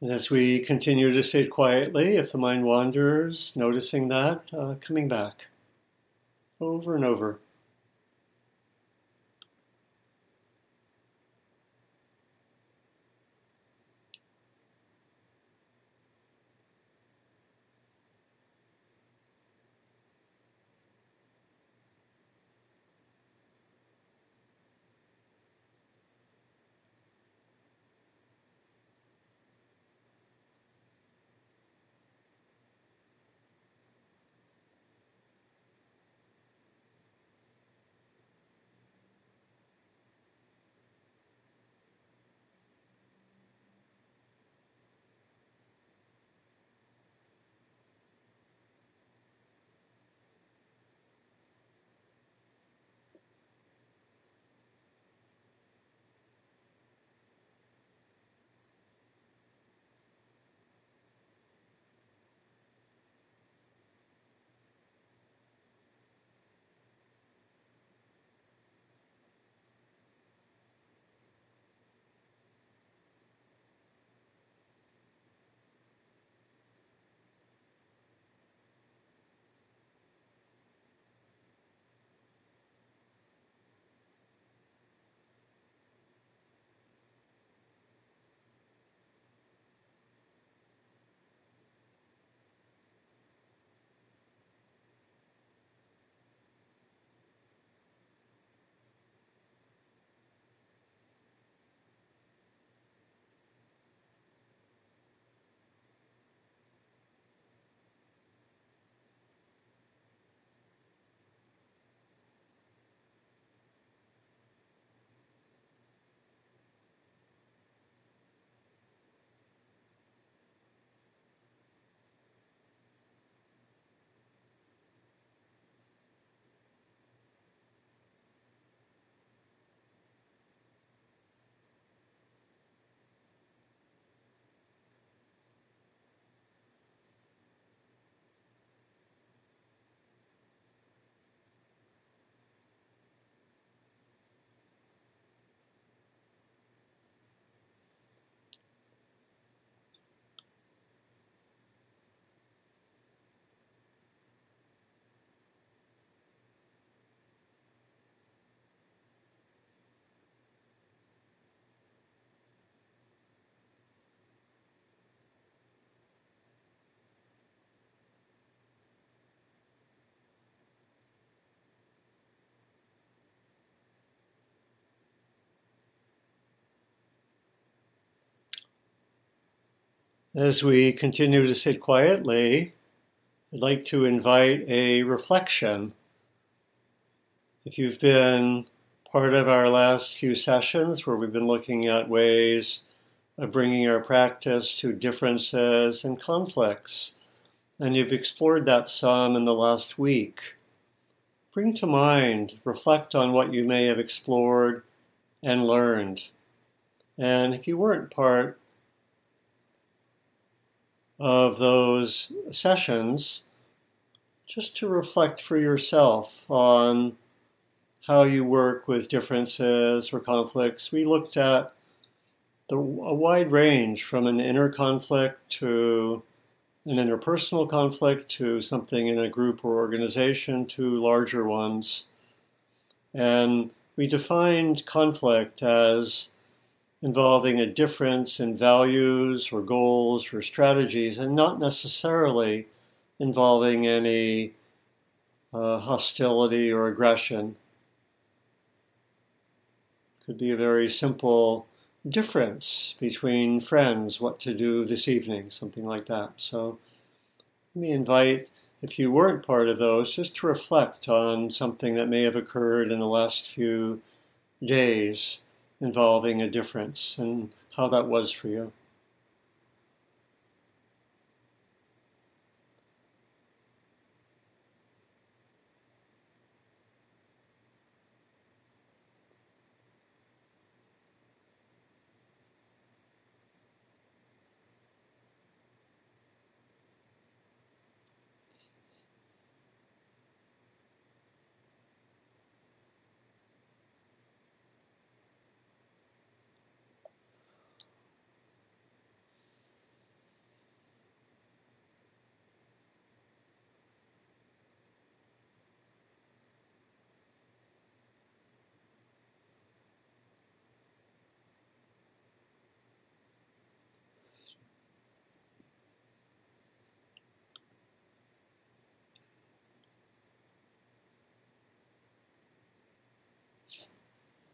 And as we continue to sit quietly, if the mind wanders, noticing that, uh, coming back over and over. As we continue to sit quietly, I'd like to invite a reflection. If you've been part of our last few sessions where we've been looking at ways of bringing our practice to differences and conflicts, and you've explored that some in the last week, bring to mind, reflect on what you may have explored and learned. And if you weren't part of those sessions just to reflect for yourself on how you work with differences or conflicts. We looked at the, a wide range from an inner conflict to an interpersonal conflict to something in a group or organization to larger ones. And we defined conflict as involving a difference in values or goals or strategies, and not necessarily involving any uh, hostility or aggression. Could be a very simple difference between friends, what to do this evening, something like that. So let me invite, if you weren't part of those, just to reflect on something that may have occurred in the last few days involving a difference and how that was for you.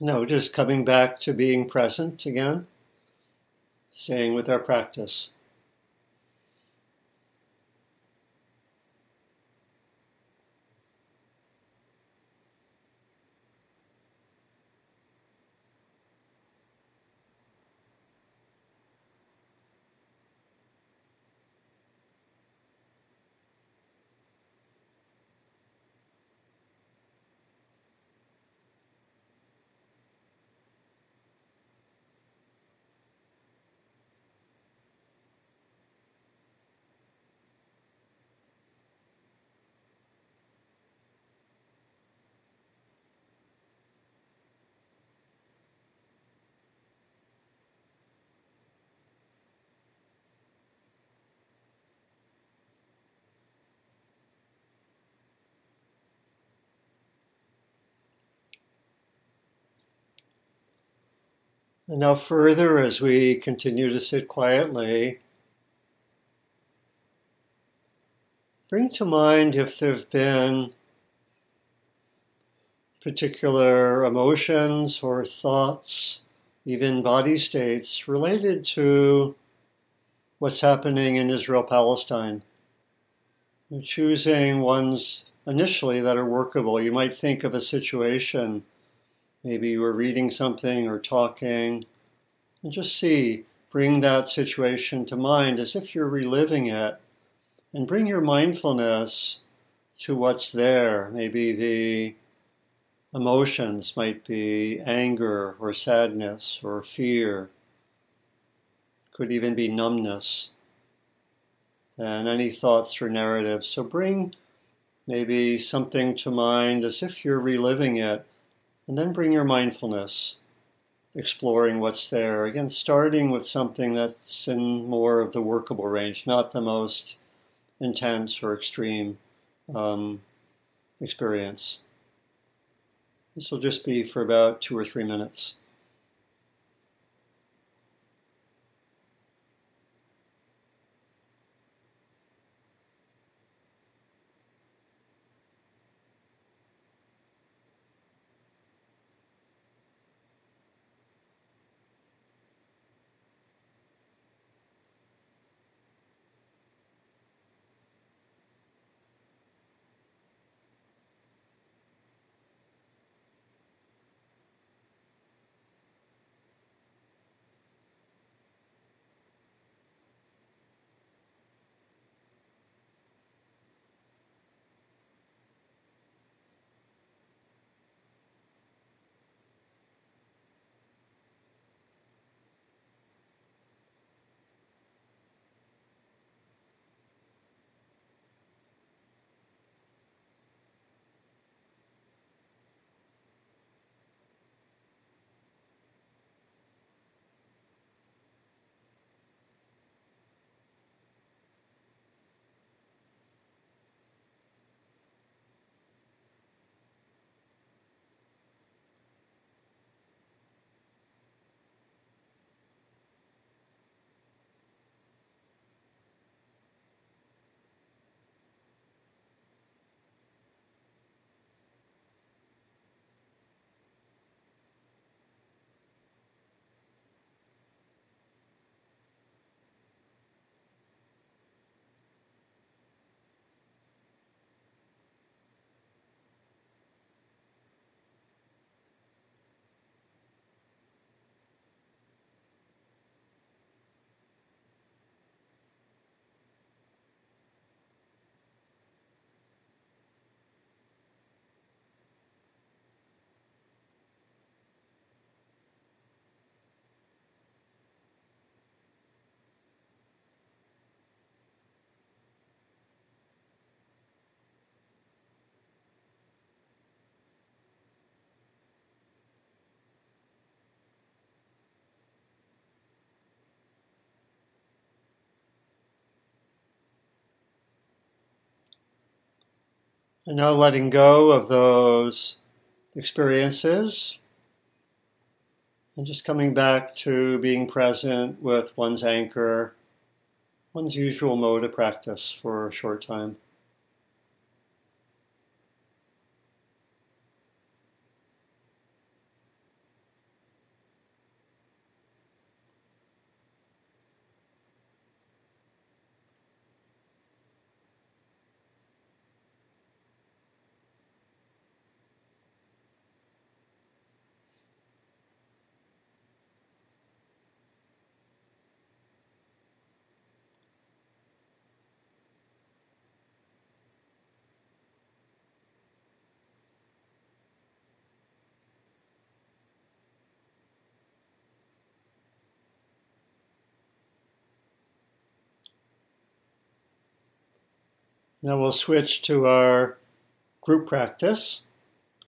No, just coming back to being present again, staying with our practice. And now, further, as we continue to sit quietly, bring to mind if there have been particular emotions or thoughts, even body states, related to what's happening in Israel Palestine. choosing ones initially that are workable. You might think of a situation Maybe you were reading something or talking, and just see, bring that situation to mind as if you're reliving it, and bring your mindfulness to what's there. Maybe the emotions might be anger or sadness or fear, could even be numbness, and any thoughts or narratives. So bring maybe something to mind as if you're reliving it and then bring your mindfulness, exploring what's there. Again, starting with something that's in more of the workable range, not the most intense or extreme um, experience. This will just be for about two or three minutes. And now letting go of those experiences and just coming back to being present with one's anchor, one's usual mode of practice for a short time. Now we'll switch to our group practice.